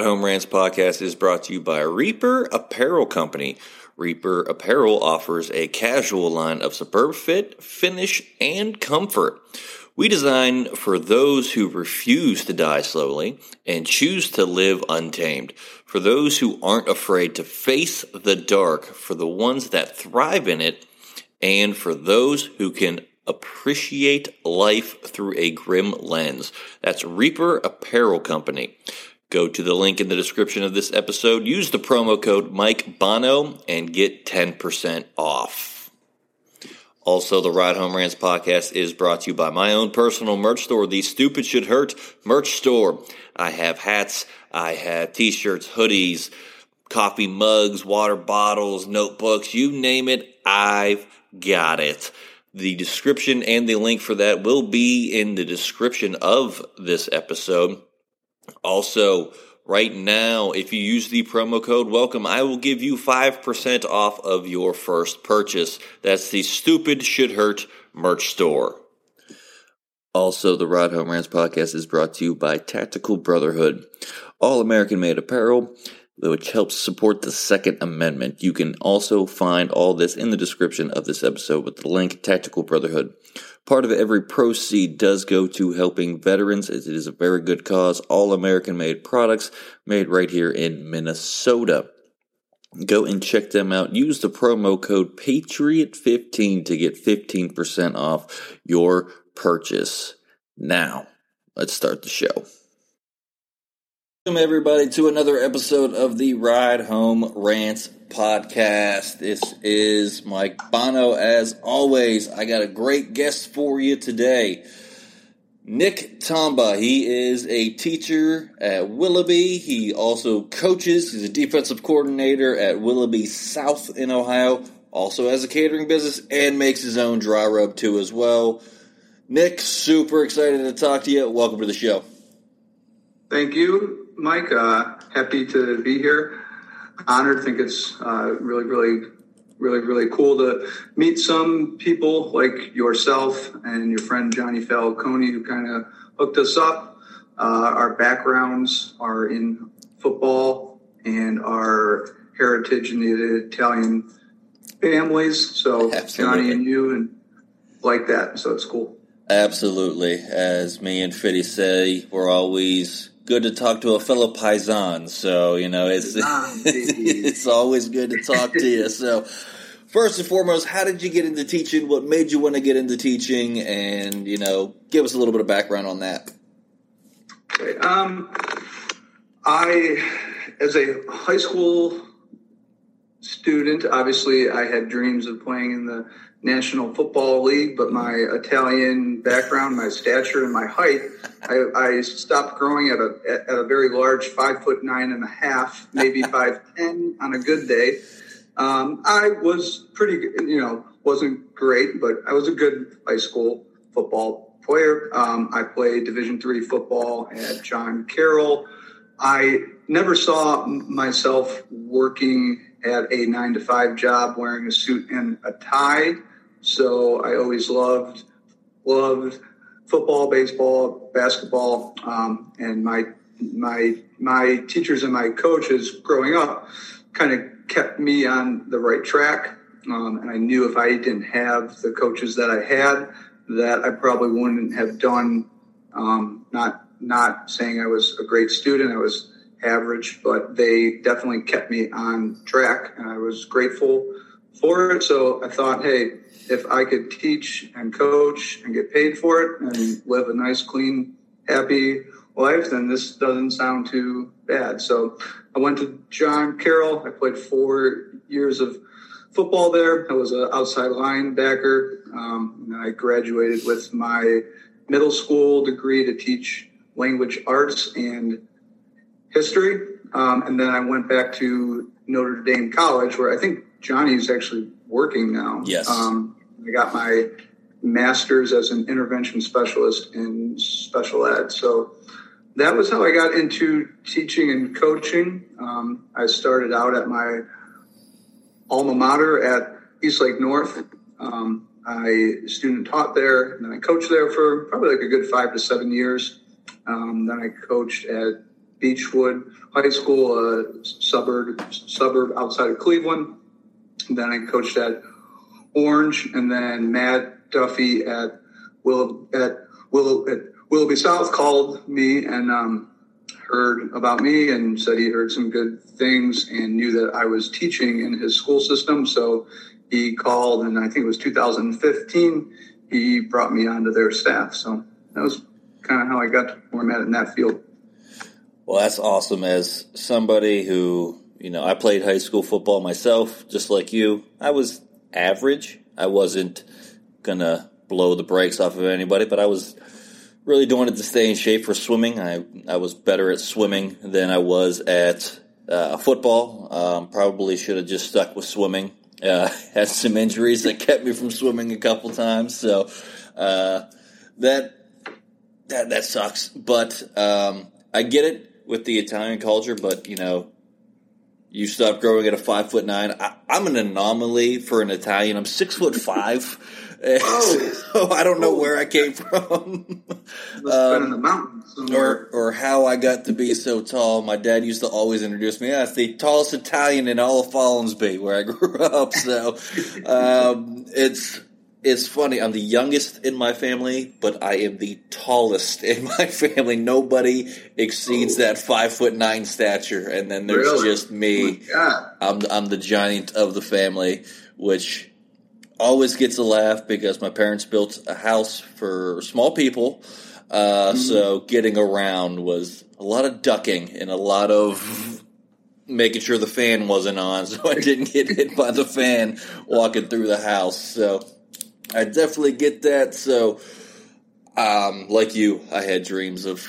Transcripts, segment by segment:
Ride Home Rants podcast is brought to you by Reaper Apparel Company. Reaper Apparel offers a casual line of superb fit, finish, and comfort. We design for those who refuse to die slowly and choose to live untamed. For those who aren't afraid to face the dark, for the ones that thrive in it, and for those who can appreciate life through a grim lens. That's Reaper Apparel Company. Go to the link in the description of this episode, use the promo code Mike Bono, and get 10% off. Also, the Ride Home Rants podcast is brought to you by my own personal merch store, the Stupid Should Hurt merch store. I have hats, I have t shirts, hoodies, coffee mugs, water bottles, notebooks, you name it, I've got it. The description and the link for that will be in the description of this episode. Also, right now, if you use the promo code welcome, I will give you 5% off of your first purchase. That's the Stupid Should Hurt merch store. Also, the Ride Home Rants podcast is brought to you by Tactical Brotherhood, all American made apparel which helps support the Second Amendment. You can also find all this in the description of this episode with the link Tactical Brotherhood. Part of every proceed does go to helping veterans as it is a very good cause. All American made products made right here in Minnesota. Go and check them out. Use the promo code Patriot15 to get 15% off your purchase. Now, let's start the show. Welcome, everybody, to another episode of the Ride Home Rants podcast. This is Mike Bono. As always, I got a great guest for you today. Nick Tomba. He is a teacher at Willoughby. He also coaches. He's a defensive coordinator at Willoughby South in Ohio. Also has a catering business and makes his own dry rub too as well. Nick, super excited to talk to you. Welcome to the show. Thank you. Mike. Uh, happy to be here. Honored. Think it's uh, really, really, really, really cool to meet some people like yourself and your friend Johnny Falcone, who kind of hooked us up. Uh, our backgrounds are in football and our heritage in the Italian families. So Absolutely. Johnny and you and like that. So it's cool. Absolutely. As me and Fitty say, we're always good to talk to a fellow paisan. So you know, it's it's always good to talk to you. So. First and foremost, how did you get into teaching? What made you want to get into teaching? And you know, give us a little bit of background on that. Um, I, as a high school student, obviously, I had dreams of playing in the National Football League, but my Italian background, my stature, and my height, I, I stopped growing at a at a very large five foot nine and a half, maybe five ten on a good day. Um, I was pretty, you know, wasn't great, but I was a good high school football player. Um, I played Division three football at John Carroll. I never saw myself working at a nine to five job wearing a suit and a tie. So I always loved loved football, baseball, basketball, um, and my my my teachers and my coaches growing up kind of kept me on the right track. Um, and I knew if I didn't have the coaches that I had, that I probably wouldn't have done. Um, not not saying I was a great student, I was average, but they definitely kept me on track, and I was grateful for it. So I thought, hey, if I could teach and coach and get paid for it and live a nice, clean, happy life, then this doesn't sound too bad. So I went to John Carroll. I played four years of football there. I was an outside linebacker. Um, and I graduated with my middle school degree to teach language arts and history. Um, and then I went back to Notre Dame College, where I think Johnny's actually working now. Yes. Um, I got my master's as an intervention specialist in special ed. So that was how I got into teaching and coaching. Um, I started out at my alma mater at Eastlake North. Um, I student taught there, and then I coached there for probably like a good five to seven years. Um, then I coached at Beechwood High School, a suburb suburb outside of Cleveland. Then I coached at Orange, and then Matt Duffy at Will at Will at Willoughby South called me and um, heard about me and said he heard some good things and knew that I was teaching in his school system. So he called, and I think it was 2015. He brought me onto their staff. So that was kind of how I got to where I'm at in that field. Well, that's awesome. As somebody who, you know, I played high school football myself, just like you. I was average. I wasn't to blow the brakes off of anybody, but I was really doing it to stay in shape for swimming. I, I was better at swimming than I was at uh, football. Um, probably should have just stuck with swimming. Uh, had some injuries that kept me from swimming a couple times, so uh, that that that sucks. But um, I get it with the Italian culture, but you know, you stop growing at a five foot nine. I, am an anomaly for an Italian. I'm six foot five. Oh. so I don't know oh. where I came from. um, in the mountains or, or how I got to be so tall. My dad used to always introduce me as the tallest Italian in all of Follansbee, where I grew up. So um, it's it's funny. I'm the youngest in my family, but I am the tallest in my family. Nobody exceeds oh. that five foot nine stature, and then there's really? just me. Oh I'm I'm the giant of the family, which always gets a laugh because my parents built a house for small people. Uh, mm-hmm. So getting around was a lot of ducking and a lot of making sure the fan wasn't on, so I didn't get hit by the fan walking through the house. So I definitely get that. So, um, like you, I had dreams of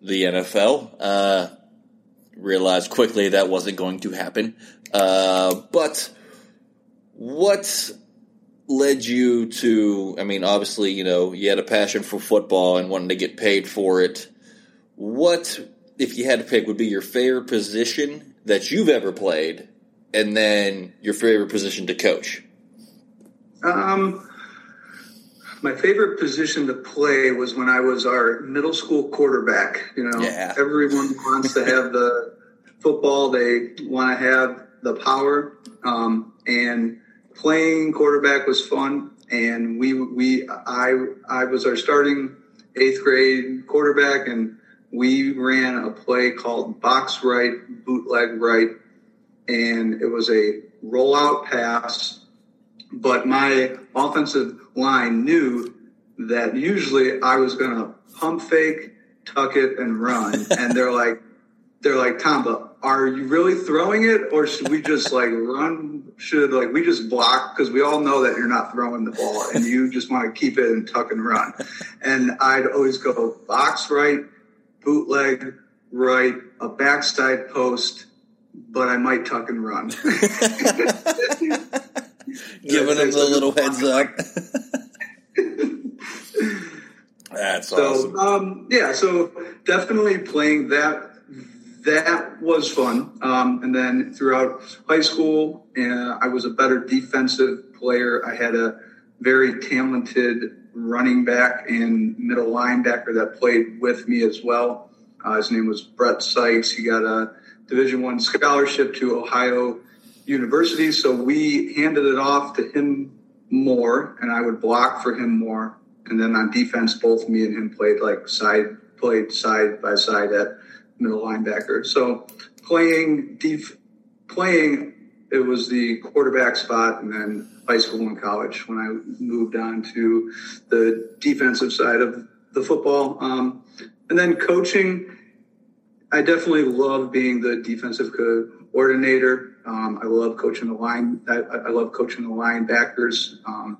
the NFL. Uh, realized quickly that wasn't going to happen. Uh, but what led you to? I mean, obviously, you know, you had a passion for football and wanted to get paid for it. What, if you had to pick, would be your favorite position that you've ever played, and then your favorite position to coach? Um my favorite position to play was when I was our middle school quarterback. You know, yeah. everyone wants to have the football; they want to have the power. Um, and playing quarterback was fun. And we we I I was our starting eighth grade quarterback, and we ran a play called box right, bootleg right, and it was a rollout pass but my offensive line knew that usually I was going to pump fake, tuck it, and run. and they're like, they're like, Tom, but are you really throwing it, or should we just like run? Should like we just block because we all know that you're not throwing the ball and you just want to keep it and tuck and run. And I'd always go box right, bootleg right, a backside post, but I might tuck and run. giving them the little heads up. That's so, awesome. Um, yeah, so definitely playing that. That was fun. Um, and then throughout high school, uh, I was a better defensive player. I had a very talented running back and middle linebacker that played with me as well. Uh, his name was Brett Sykes. He got a Division One scholarship to Ohio university, so we handed it off to him more, and I would block for him more. And then on defense, both me and him played like side played side by side at middle linebacker. So playing def- playing it was the quarterback spot, and then high school and college when I moved on to the defensive side of the football. Um, and then coaching, I definitely love being the defensive coordinator. Um, I love coaching the line. I, I love coaching the linebackers. Um,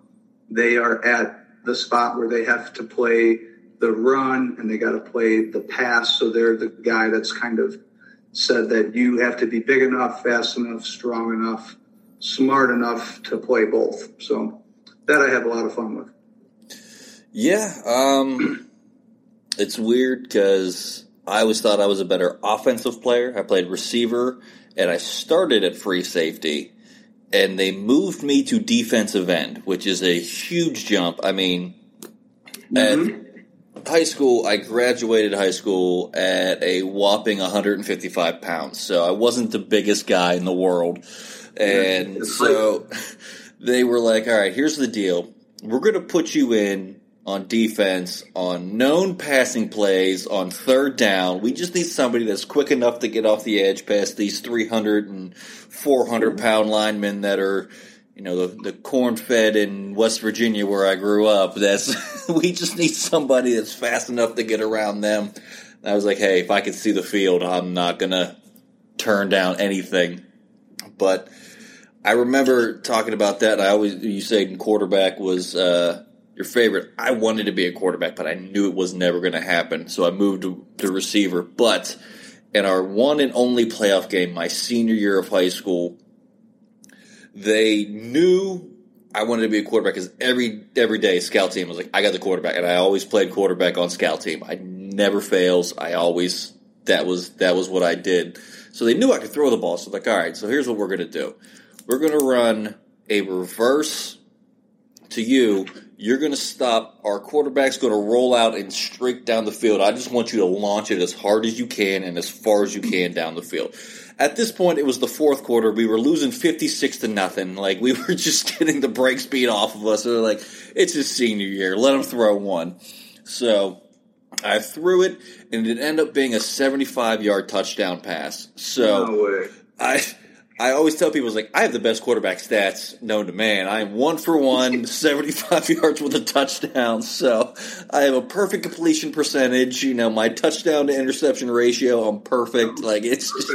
they are at the spot where they have to play the run and they got to play the pass. So they're the guy that's kind of said that you have to be big enough, fast enough, strong enough, smart enough to play both. So that I have a lot of fun with. Yeah, um, it's weird because I always thought I was a better offensive player. I played receiver and I started at free safety, and they moved me to defensive end, which is a huge jump. I mean, mm-hmm. high school, I graduated high school at a whopping 155 pounds. So I wasn't the biggest guy in the world. And yeah, so they were like, all right, here's the deal. We're going to put you in on defense, on known passing plays, on third down. We just need somebody that's quick enough to get off the edge past these 300 and 400 pound linemen that are you know, the, the corn fed in West Virginia where I grew up. That's we just need somebody that's fast enough to get around them. And I was like, hey, if I could see the field, I'm not gonna turn down anything. But I remember talking about that. I always you said quarterback was uh, your favorite. I wanted to be a quarterback, but I knew it was never going to happen. So I moved to, to receiver. But in our one and only playoff game, my senior year of high school, they knew I wanted to be a quarterback because every every day scout team was like, I got the quarterback, and I always played quarterback on scout team. I never fails. I always that was that was what I did. So they knew I could throw the ball. So like, all right, so here's what we're gonna do. We're gonna run a reverse to you. You're gonna stop. Our quarterback's gonna roll out and straight down the field. I just want you to launch it as hard as you can and as far as you can down the field at this point, it was the fourth quarter. We were losing 56 to nothing. Like, we were just getting the break speed off of us. So, like, it's his senior year. Let him throw one. So, I threw it, and it ended up being a 75 yard touchdown pass. So, no I I always tell people, like, I have the best quarterback stats known to man. I am one for one, 75 yards with a touchdown. So I have a perfect completion percentage. You know, my touchdown to interception ratio, I'm perfect. Like, it's just,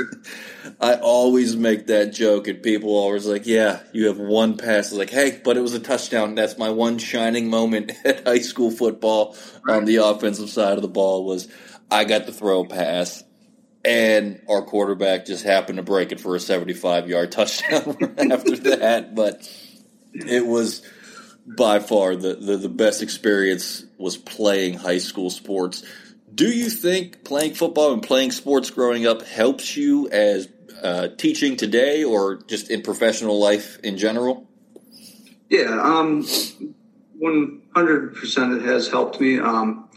I always make that joke, and people always like, yeah, you have one pass. It's like, hey, but it was a touchdown. That's my one shining moment at high school football on the offensive side of the ball was I got to throw a pass and our quarterback just happened to break it for a 75 yard touchdown after that. But it was by far the, the, the, best experience was playing high school sports. Do you think playing football and playing sports growing up helps you as uh, teaching today or just in professional life in general? Yeah, um, 100% it has helped me. Um,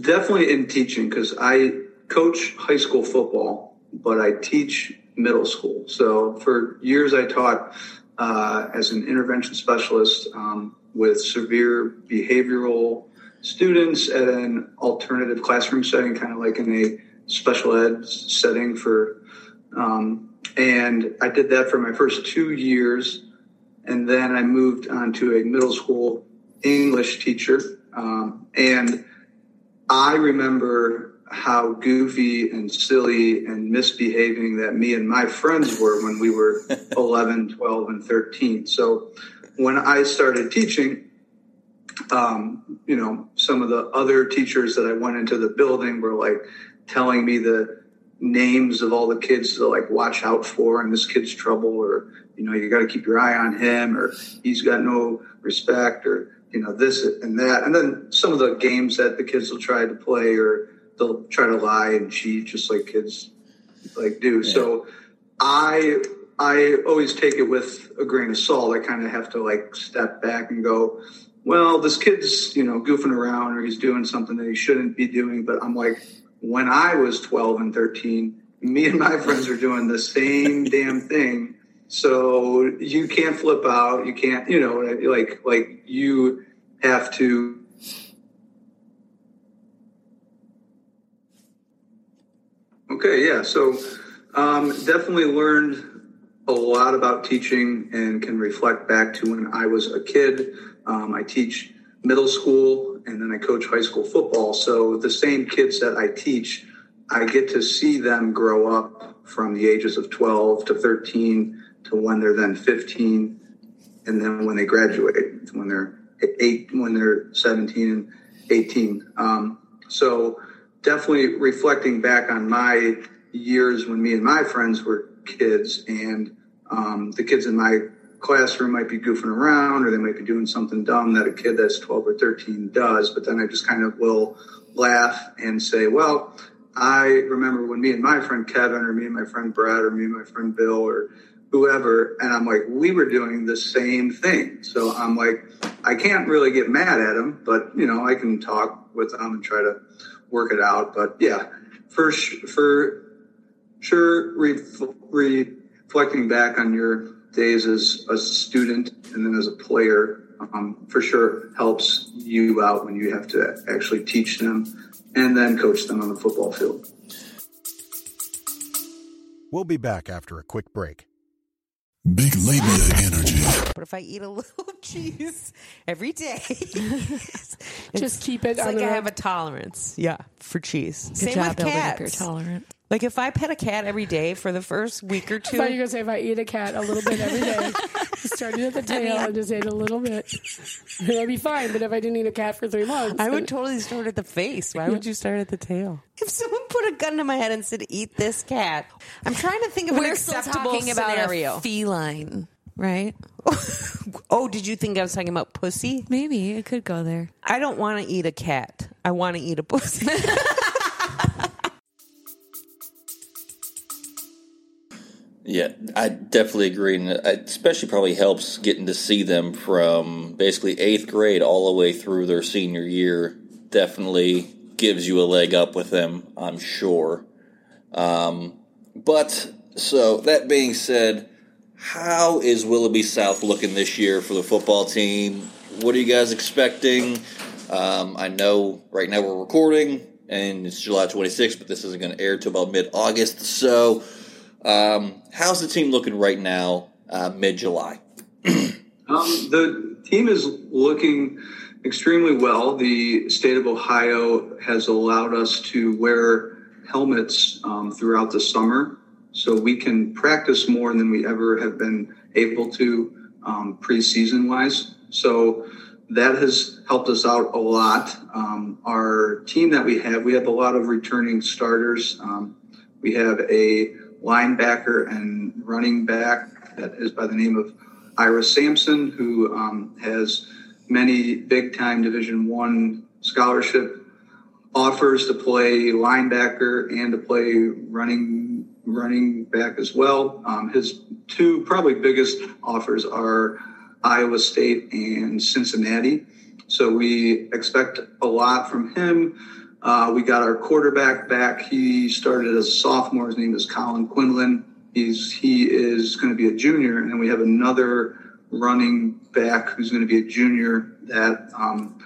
definitely in teaching because I coach high school football, but I teach middle school. So for years, I taught uh, as an intervention specialist um, with severe behavioral students at an alternative classroom setting, kind of like in a special ed setting for. Um, and I did that for my first two years. And then I moved on to a middle school English teacher. Um, and I remember how goofy and silly and misbehaving that me and my friends were when we were 11, 12, and 13. So when I started teaching, um, you know, some of the other teachers that I went into the building were like telling me the names of all the kids to like watch out for and this kid's trouble or, you know, you got to keep your eye on him or he's got no respect or, you know, this and that. And then some of the games that the kids will try to play or, they'll try to lie and cheat just like kids like do. Yeah. So I I always take it with a grain of salt. I kind of have to like step back and go, well, this kid's, you know, goofing around or he's doing something that he shouldn't be doing. But I'm like, when I was 12 and 13, me and my friends are doing the same damn thing. So you can't flip out. You can't, you know, like, like you have to Okay, yeah. So um, definitely learned a lot about teaching and can reflect back to when I was a kid. Um, I teach middle school and then I coach high school football. So the same kids that I teach, I get to see them grow up from the ages of 12 to 13 to when they're then 15 and then when they graduate, when they're eight, when they're 17 and 18. Um, so definitely reflecting back on my years when me and my friends were kids and um, the kids in my classroom might be goofing around or they might be doing something dumb that a kid that's 12 or 13 does but then i just kind of will laugh and say well i remember when me and my friend kevin or me and my friend brad or me and my friend bill or whoever and i'm like we were doing the same thing. So i'm like i can't really get mad at him but you know i can talk with them and try to work it out. But yeah, for for sure, reflecting back on your days as a student and then as a player, um, for sure helps you out when you have to actually teach them and then coach them on the football field. We'll be back after a quick break. Big labia energy. But if I eat a little cheese every day, just keep it. It's like I have a tolerance. Yeah, for cheese. Good Same job with building cats. up your tolerance. Like if I pet a cat every day for the first week or I two, thought you were gonna say if I eat a cat a little bit every day, starting at the tail and just ate a little bit, that'd be fine. But if I didn't eat a cat for three months, I then- would totally start at the face. Why would you start at the tail? If someone put a gun to my head and said, "Eat this cat," I'm trying to think of an We're still acceptable talking about scenario. a feline, right? oh, did you think I was talking about pussy? Maybe it could go there. I don't want to eat a cat. I want to eat a pussy. Yeah, I definitely agree, and it especially probably helps getting to see them from basically eighth grade all the way through their senior year. Definitely gives you a leg up with them, I'm sure. Um, but so that being said, how is Willoughby South looking this year for the football team? What are you guys expecting? Um, I know right now we're recording and it's July 26th, but this isn't going to air till about mid August. So. Um, how's the team looking right now, uh, mid July? Um, the team is looking extremely well. The state of Ohio has allowed us to wear helmets um, throughout the summer, so we can practice more than we ever have been able to um, preseason wise. So that has helped us out a lot. Um, our team that we have, we have a lot of returning starters. Um, we have a linebacker and running back that is by the name of Ira Sampson, who um, has many big time Division One scholarship offers to play linebacker and to play running running back as well. Um, his two probably biggest offers are Iowa State and Cincinnati. So we expect a lot from him. Uh, we got our quarterback back. He started as a sophomore. His name is Colin Quinlan. He's he is going to be a junior, and we have another running back who's going to be a junior. That um,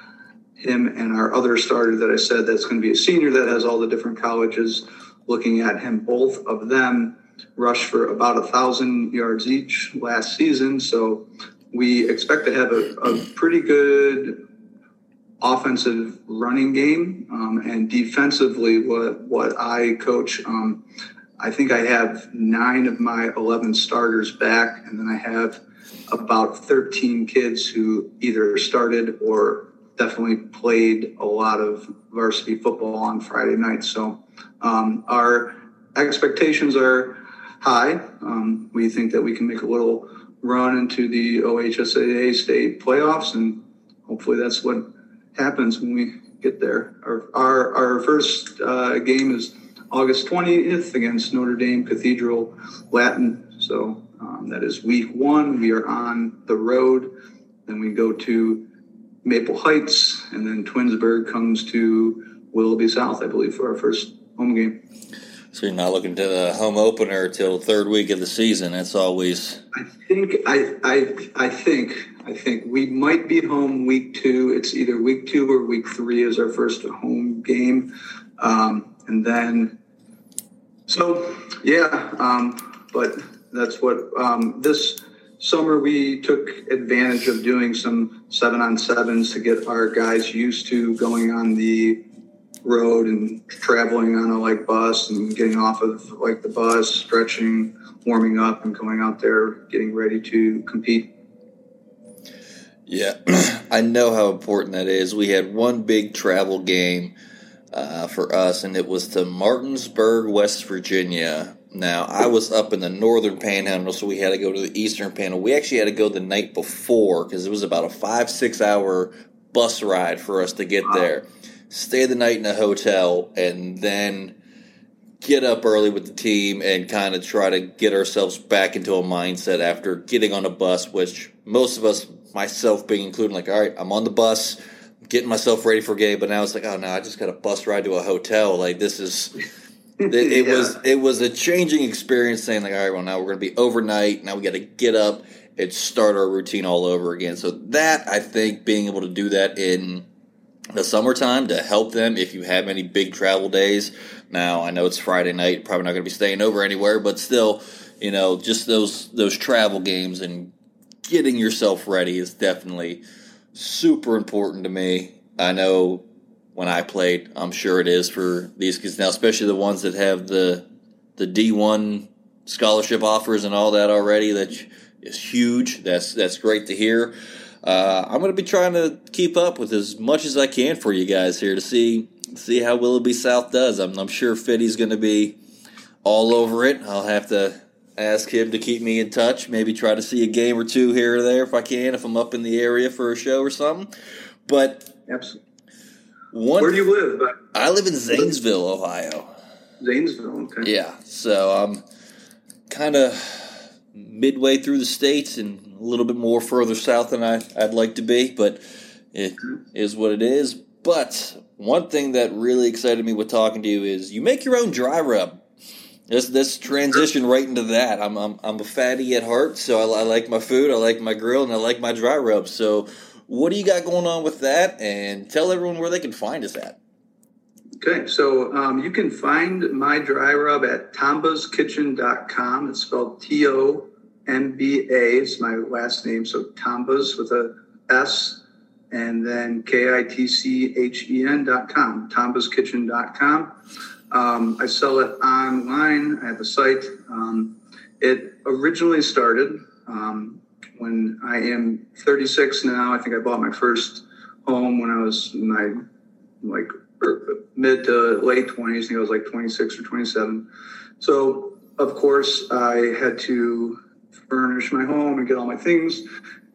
him and our other starter that I said that's going to be a senior that has all the different colleges looking at him. Both of them rushed for about a thousand yards each last season. So we expect to have a, a pretty good offensive running game um, and defensively what what I coach um, I think I have nine of my 11 starters back and then I have about 13 kids who either started or definitely played a lot of varsity football on Friday night so um, our expectations are high um, we think that we can make a little run into the OHSAA state playoffs and hopefully that's what happens when we get there. Our our, our first uh, game is August 20th against Notre Dame Cathedral Latin. So um, that is week one. We are on the road. Then we go to Maple Heights, and then Twinsburg comes to Willoughby South, I believe, for our first home game. So you're not looking to the home opener till third week of the season. That's always I think I I I think I think we might be home week two. It's either week two or week three is our first home game, um, and then so yeah. Um, but that's what um, this summer we took advantage of doing some seven on sevens to get our guys used to going on the road and traveling on a like bus and getting off of like the bus, stretching, warming up, and going out there getting ready to compete. Yeah, I know how important that is. We had one big travel game uh, for us, and it was to Martinsburg, West Virginia. Now, I was up in the northern panhandle, so we had to go to the eastern panhandle. We actually had to go the night before because it was about a five, six hour bus ride for us to get there. Stay the night in a hotel, and then get up early with the team and kind of try to get ourselves back into a mindset after getting on a bus, which most of us, myself being included, like, all right, I'm on the bus, getting myself ready for game, but now it's like, oh no, I just got a bus ride to a hotel. Like this is. It, it Yeah. was it was a changing experience. Saying like, all right, well now we're going to be overnight. Now we got to get up and start our routine all over again. So that I think being able to do that in the summertime to help them if you have any big travel days. Now I know it's Friday night, probably not going to be staying over anywhere, but still, you know, just those those travel games and getting yourself ready is definitely super important to me. I know when I played, I'm sure it is for these kids now, especially the ones that have the the D1 scholarship offers and all that already. That is huge. That's that's great to hear. Uh, I'm going to be trying to keep up with as much as I can for you guys here to see see how Willoughby South does. I'm, I'm sure Fiddy's going to be all over it. I'll have to ask him to keep me in touch. Maybe try to see a game or two here or there if I can, if I'm up in the area for a show or something. But Absolutely. One, Where do you live? I live in Zanesville, Ohio. Zanesville. Okay. Yeah, so um, I'm kind of midway through the states and a little bit more further south than I, I'd like to be, but it mm-hmm. is what it is. But one thing that really excited me with talking to you is you make your own dry rub. Let's, let's transition right into that. I'm, I'm, I'm a fatty at heart, so I, I like my food, I like my grill, and I like my dry rub. So, what do you got going on with that? And tell everyone where they can find us at. Okay, so um, you can find my dry rub at tombaskitchen.com. It's spelled T O M B A. It's my last name. So Tombas with a S and then K I T C H E N.com. Tombaskitchen.com. Um, I sell it online. I have a site. Um, it originally started um, when I am 36 now. I think I bought my first home when I was in my like er, mid to late 20s. I think I was like 26 or 27. So, of course, I had to furnish my home and get all my things.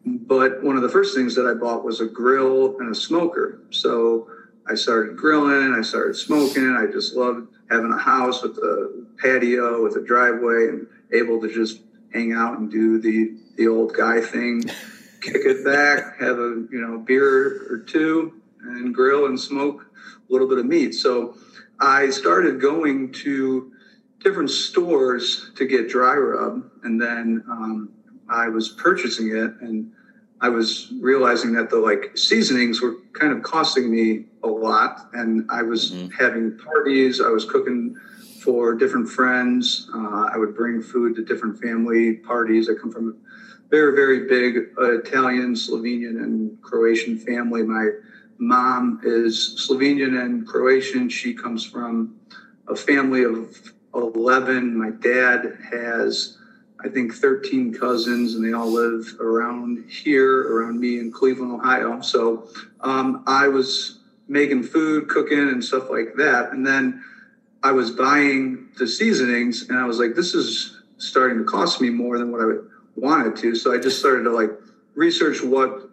But one of the first things that I bought was a grill and a smoker. So I started grilling, I started smoking. I just loved having a house with a patio, with a driveway, and able to just hang out and do the, the old guy thing, kick it back, have a you know beer or two, and grill and smoke a little bit of meat. So I started going to different stores to get dry rub, and then um, I was purchasing it, and I was realizing that the like seasonings were kind of costing me a lot, and I was having parties. I was cooking for different friends. Uh, I would bring food to different family parties. I come from a very, very big uh, Italian, Slovenian, and Croatian family. My mom is Slovenian and Croatian. She comes from a family of 11. My dad has, I think, 13 cousins, and they all live around here, around me in Cleveland, Ohio. So um, I was making food, cooking, and stuff like that. And then I was buying the seasonings, and I was like, this is starting to cost me more than what I wanted to. So I just started to like research what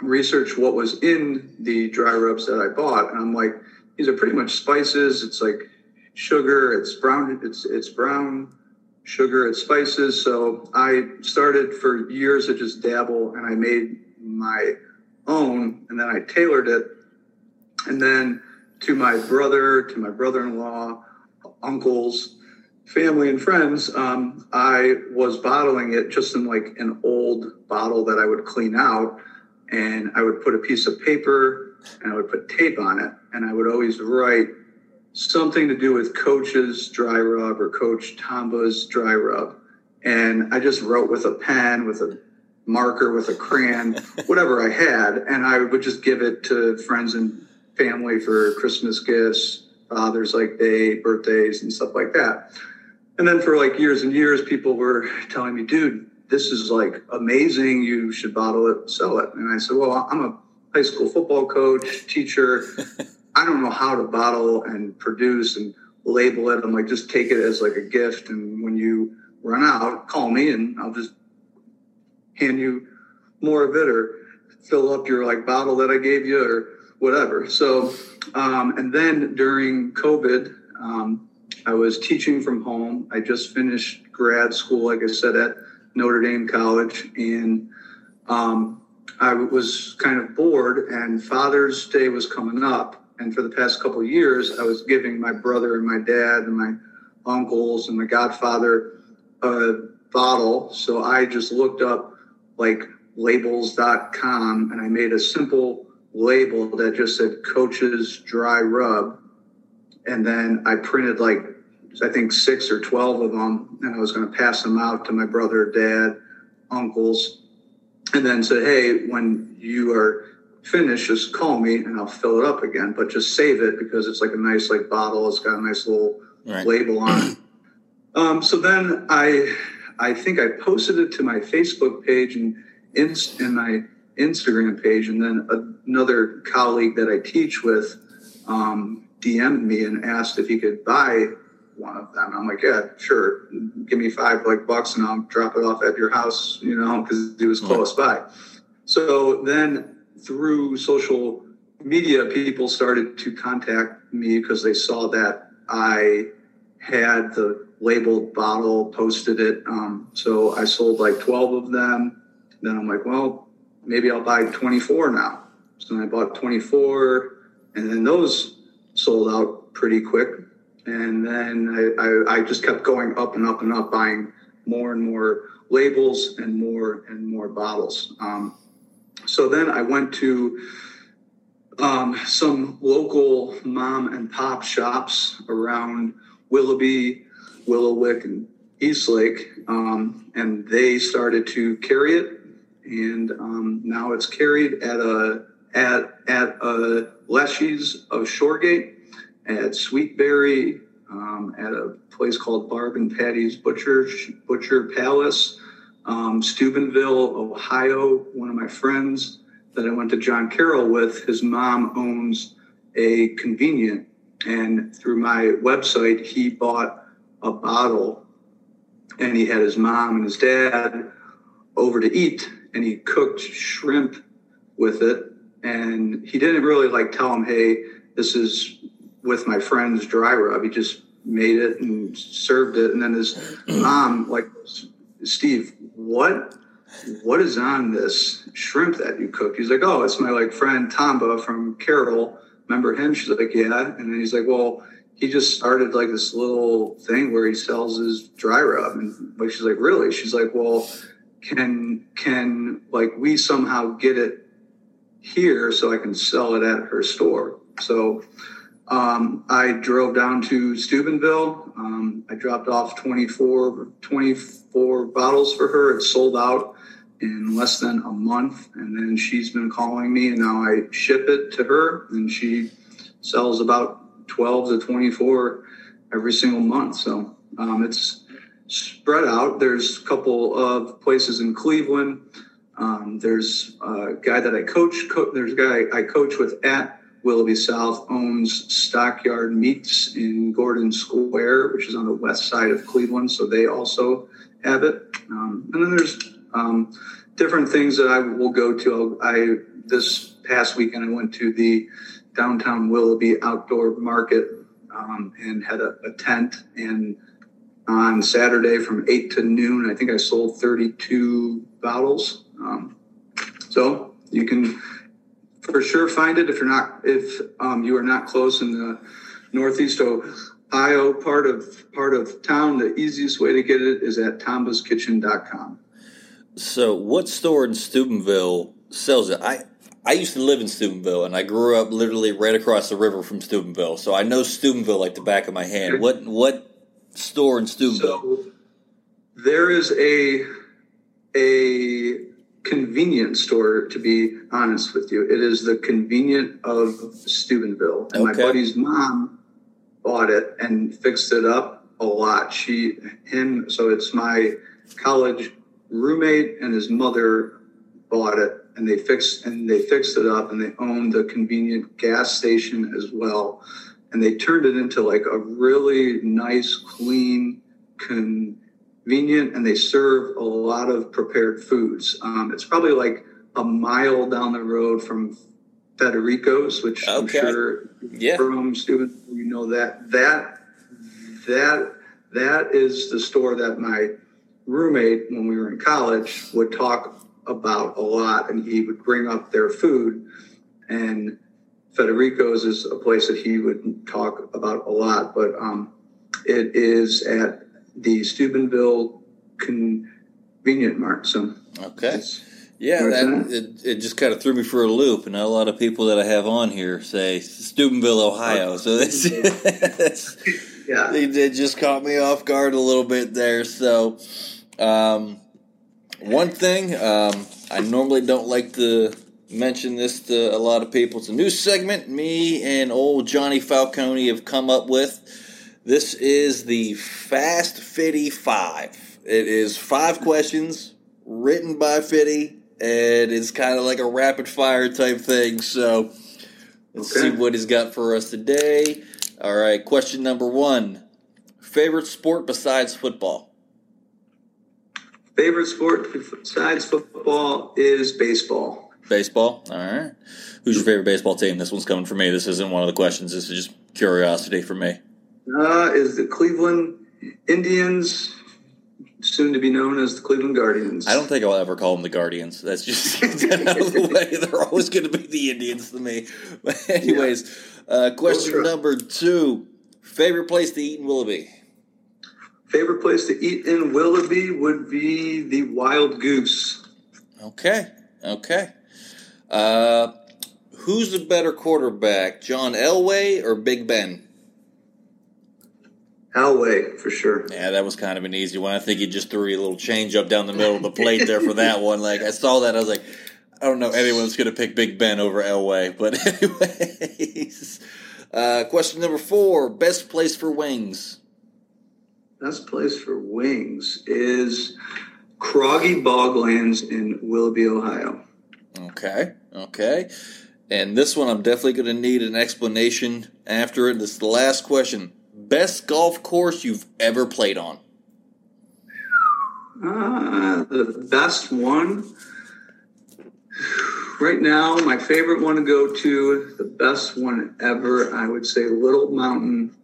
research what was in the dry rubs that I bought, and I'm like, these are pretty much spices. It's like sugar. It's brown. It's it's brown sugar. It's spices. So I started for years to just dabble, and I made my own, and then I tailored it, and then to my brother, to my brother-in-law, uncles, family, and friends, um, I was bottling it just in like an old bottle that I would clean out, and I would put a piece of paper and I would put tape on it, and I would always write something to do with Coach's dry rub or Coach Tomba's dry rub, and I just wrote with a pen, with a marker, with a crayon, whatever I had, and I would just give it to friends and family for Christmas gifts, Father's like Day, birthdays, and stuff like that. And then for like years and years, people were telling me, dude, this is like amazing. You should bottle it, sell it. And I said, well, I'm a high school football coach, teacher. I don't know how to bottle and produce and label it. I'm like, just take it as like a gift. And when you run out, call me and I'll just hand you more of it or fill up your like bottle that I gave you or whatever. So, um, and then during COVID, um, I was teaching from home. I just finished grad school, like I said, at Notre Dame College. And um, I was kind of bored, and Father's Day was coming up. And for the past couple of years, I was giving my brother and my dad and my uncles and my godfather a bottle. So I just looked up like labels.com and I made a simple label that just said Coach's Dry Rub. And then I printed like, I think six or 12 of them, and I was going to pass them out to my brother, dad, uncles, and then said, hey, when you are finished, just call me and I'll fill it up again. But just save it because it's like a nice like bottle. It's got a nice little Right. label on it. Um, so then I, I think I posted it to my Facebook page and in, in my Instagram page, and then another colleague that I teach with um, DM'd me and asked if he could buy one of them. I'm like, yeah, sure. Give me five like bucks, and I'll drop it off at your house. You know, because he was close by. So then through social media, people started to contact me because they saw that I had the labeled bottle, posted it. Um, so I sold like 12 of them. Then I'm like, well, maybe I'll buy 24 now. So I bought 24, and then those sold out pretty quick. And then I, I, I just kept going up and up and up, buying more and more labels and more and more bottles. Um, so then I went to um, some local mom and pop shops around Willoughby, Willowick, and Eastlake, um, and they started to carry it, and um, now it's carried at a at at a Leshy's of Shoregate, at Sweetberry, um, at a place called Barb and Patty's Butcher Butcher Palace, um, Steubenville, Ohio. One of my friends that I went to John Carroll with, his mom owns a convenient, and through my website, he bought a bottle, and he had his mom and his dad over to eat, and he cooked shrimp with it, and he didn't really like tell him, hey, this is with my friend's dry rub. He just made it and served it, and then his mom like, Steve, what? what is on this shrimp that you cooked? He's like, oh, it's my like friend Tomba from Carroll. Remember him? She's like, yeah. And then he's like, well, he just started like this little thing where he sells his dry rub. And like, she's like, really? She's like, well, can can like we somehow get it here so I can sell it at her store? So um, I drove down to Steubenville. Um, I dropped off 24, 24 bottles for her. It sold out in less than a month. And then she's been calling me, and now I ship it to her, and she sells about 12 to 24 every single month. So um, it's spread out. There's a couple of places in Cleveland. Um, there's a guy that I coach. Co- there's a guy I coach with at Willoughby South owns Stockyard Meats in Gordon Square, which is on the west side of Cleveland. So they also have it. Um, and then there's um, different things that I will go to. I this past weekend I went to the downtown Willoughby outdoor market um, and had a, a tent. And on Saturday from eight to noon, I think I sold 32 bottles. Um, so you can for sure find it if you're not if um, you are not close in the northeast ohio part of part of town the easiest way to get it is at tombaskitchen.com So, what store in Steubenville sells it? I I used to live in Steubenville, and I grew up literally right across the river from Steubenville, so I know Steubenville like the back of my hand. What what store in Steubenville? so there is a a convenience store to be honest with you. It is the convenient of steubenville. And Okay. my buddy's mom bought it and fixed it up a lot. She him so it's my college roommate and his mother bought it. And they fixed and they fixed it up and they owned the convenient gas station as well and they turned it into like a really nice clean convenient and they serve a lot of prepared foods um, it's probably like a mile down the road from federico's which i'm sure Yeah. from students you know that that that that is the store that my roommate when we were in college would talk about a lot, and he would bring up their food. And Federico's is a place that he would talk about a lot, but um, it is at the Steubenville Convenient Mart. So Okay. Yeah, that, it, it just kind of threw me for a loop, and not a lot of people that I have on here say Steubenville, Ohio. So that's, that's yeah. they did just caught me off guard a little bit there. So, um, one thing um, I normally don't like to mention this to a lot of people. It's a new segment me and old Johnny Falcone have come up with. This is the Fast Fitty Five. It is five questions written by Fitty, and it's kind of like a rapid fire type thing. So let's Okay. see what he's got for us today. All right, question number one: favorite sport besides football? Favorite sport besides football is baseball. Baseball. All right. Who's your favorite baseball team? This one's coming for me. This isn't one of the questions. This is just curiosity for me. Uh, is the Cleveland Indians, soon to be known as the Cleveland Guardians. I don't think I'll ever call them the Guardians. That's just out of the way. They're always going to be the Indians to me. But anyways, uh, question number two: favorite place to eat in Willoughby? Favorite place to eat in Willoughby would be the Wild Goose. Okay. Okay. Uh, who's the better quarterback, John Elway or Big Ben? Elway, for sure. Yeah, that was kind of an easy one. I think he just threw a little change up down the middle of the plate there for that one. Like I saw that, I was like, I don't know anyone's going to pick Big Ben over Elway. But anyways, uh, question number four: best place for wings. Best place for wings is Croggy Boglands in Willoughby, Ohio. Okay, okay. And this one, I'm definitely going to need an explanation after it. This is the last question. Best golf course you've ever played on? Uh, the best one. Right now, my favorite one to go to, the best one ever, I would say Little Mountain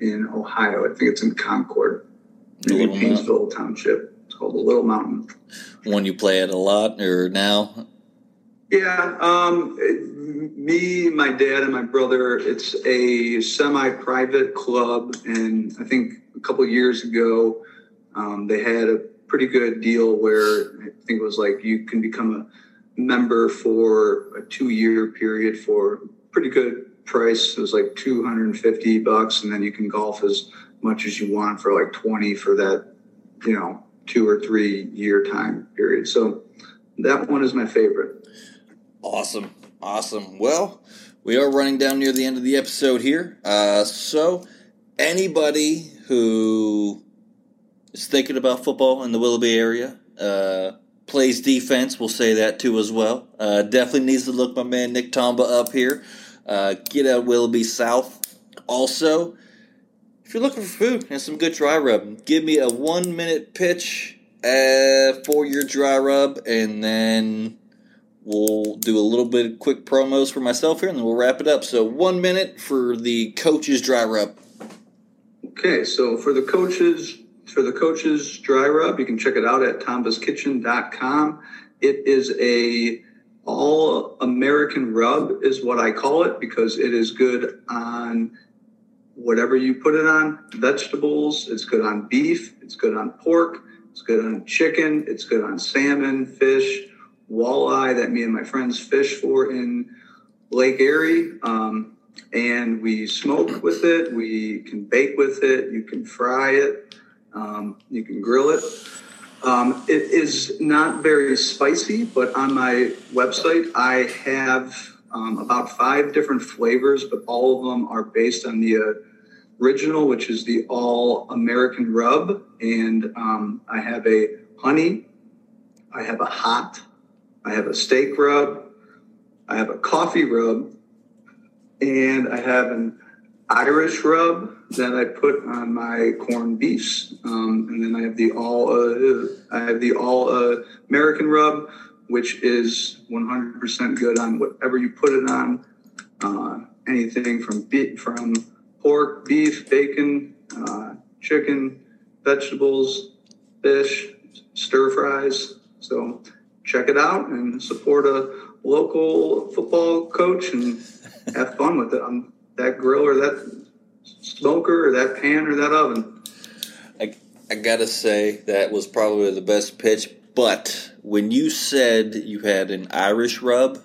in Ohio. I think it's in Concord, maybe Little. Painesville Township. Called the Little Mountain. One you play at a lot or now? Yeah, um, it- me, my dad, and my brother. It's a semi-private club, and I think a couple years ago, um, they had a pretty good deal where I think it was like you can become a member for a two-year period for pretty good price. It was like two hundred and fifty bucks, and then you can golf as much as you want for like twenty for that, you know, two or three year time period. So that one is my favorite. Awesome. Awesome. Well, we are running down near the end of the episode here. Uh, so, anybody who is thinking about football in the Willoughby area, uh, plays defense, we'll say that too as well. Uh, definitely needs to look my man Nick Tomba up here. Uh, get out Willoughby South. Also, if you're looking for food and some good dry rub, give me a one minute pitch uh, for your dry rub, and then we'll do a little bit of quick promos for myself here, and then we'll wrap it up. So, one minute for the coach's dry rub. Okay, so for the coaches, for the coaches dry rub, you can check it out at tombaskitchen.com. It is a all American rub is what I call it because it is good on whatever you put it on. Vegetables, it's good on beef, it's good on pork, it's good on chicken, it's good on salmon, fish, walleye that me and my friends fish for in Lake Erie. Um, and we smoke with it. We can bake with it. You can fry it. Um, you can grill it. Um, it is not very spicy, but on my website, I have um, about five different flavors, but all of them are based on the uh, original, which is the all American rub. And um, I have a honey, I have a hot, I have a steak rub, I have a coffee rub, and I have an Irish rub that I put on my corned beefs, um, and then I have the all uh, I have the all uh, American rub, which is 100% good on whatever you put it on. Uh, anything from beef, from pork, beef, bacon, uh, chicken, vegetables, fish, stir fries, So check it out and support a local football coach and have fun with it on that grill or that smoker or that pan or that oven. I, I gotta say that was probably the best pitch. But when you said you had an Irish rub,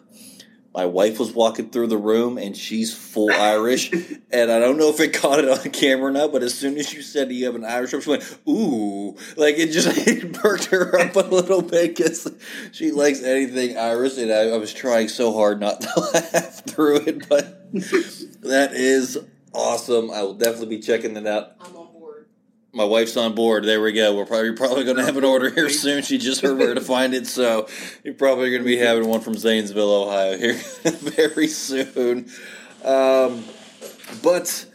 my wife was walking through the room and she's full Irish, and I don't know if it caught it on camera or not. But as soon as you said you have an Irish rub, she went ooh, like it just it perked her up a little bit because she likes anything Irish, and I, I was trying so hard not to laugh through it. But that is awesome. I will definitely be checking that out. I'm on board. My wife's on board. There we go. We're probably probably going to have an order here soon. She just heard where to find it, so you're probably going to be having one from Zanesville, Ohio, here very soon. Um, but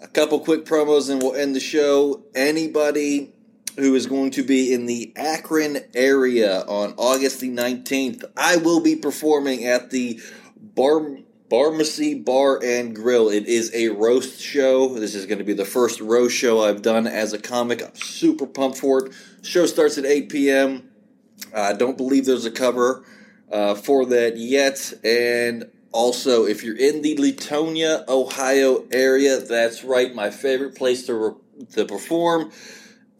a couple quick promos and we'll end the show. Anybody who is going to be in the Akron area on August the 19th, I will be performing at the Bar Barmacy Bar and Grill. It is a roast show. This is going to be the first roast show I've done as a comic. I'm super pumped for it. Show starts at 8 p.m. I don't believe there's a cover uh, for that yet. And also, if you're in the Latonia, Ohio area, that's right, my favorite place to, re- to perform.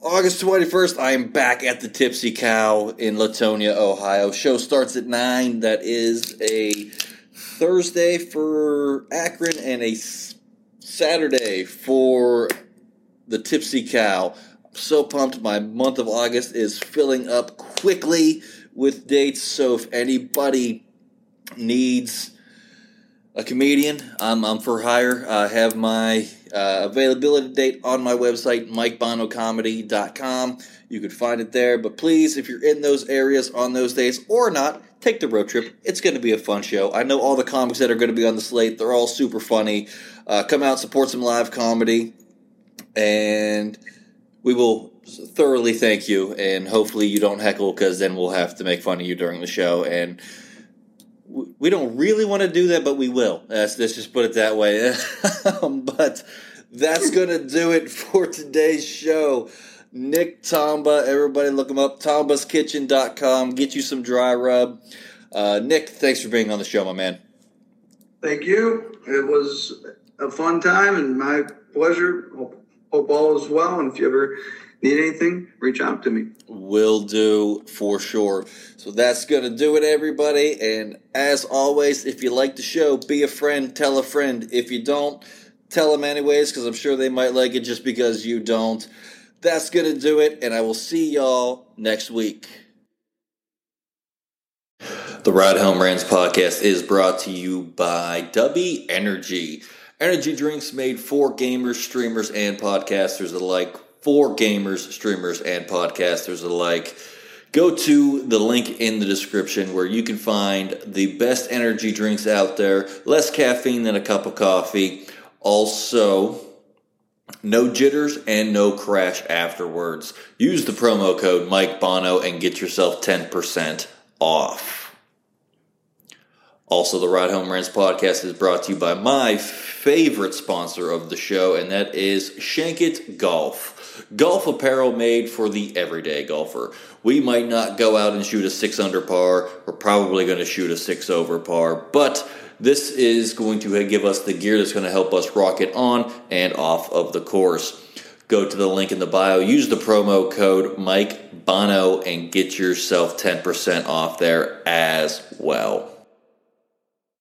August 21st, I am back at the Tipsy Cow in Latonia, Ohio. Show starts at 9. That is a Thursday for Akron and a Saturday for the Tipsy Cow. I'm so pumped. My month of August is filling up quickly with dates. So if anybody needs a comedian, I'm, I'm for hire. I have my uh, availability date on my website, mikebonocomedy.com. You can find it there. But please, if you're in those areas on those days or not, take the road trip. It's going to be a fun show. I know all the comics that are going to be on the slate. They're all super funny. Uh, come out, support some live comedy, and we will thoroughly thank you. And hopefully, you don't heckle because then we'll have to make fun of you during the show. And we don't really want to do that, but we will. Let's, just put it that way. But that's going to do it for today's show. Nick Tomba, everybody look him up. TombasKitchen.com. Get you some dry rub. Uh, Nick, thanks for being on the show, my man. Thank you. It was a fun time and my pleasure. Hope, hope all is well. And if you ever need anything, reach out to me. Will do for sure. So that's going to do it, everybody. And as always, if you like the show, be a friend, tell a friend. If you don't, tell them anyways, because I'm sure they might like it just because you don't. That's going to do it, and I will see y'all next week. The Ride Home Rants podcast is brought to you by Dubby Energy. Energy drinks made for gamers, streamers, and podcasters alike. For gamers, streamers, and podcasters alike. Go to the link in the description where you can find the best energy drinks out there. Less caffeine than a cup of coffee. Also, no jitters and no crash afterwards. Use the promo code Mike Bono and get yourself 10% off. Also, the Ride Home Rants podcast is brought to you by my favorite sponsor of the show, and that is Shankit Golf. Golf apparel made for the everyday golfer. We might not go out and shoot a six under par. We're probably going to shoot a six over par, but this is going to give us the gear that's going to help us rock it on and off of the course. Go to the link in the bio, use the promo code Mike Bono, and get yourself 10% off there as well.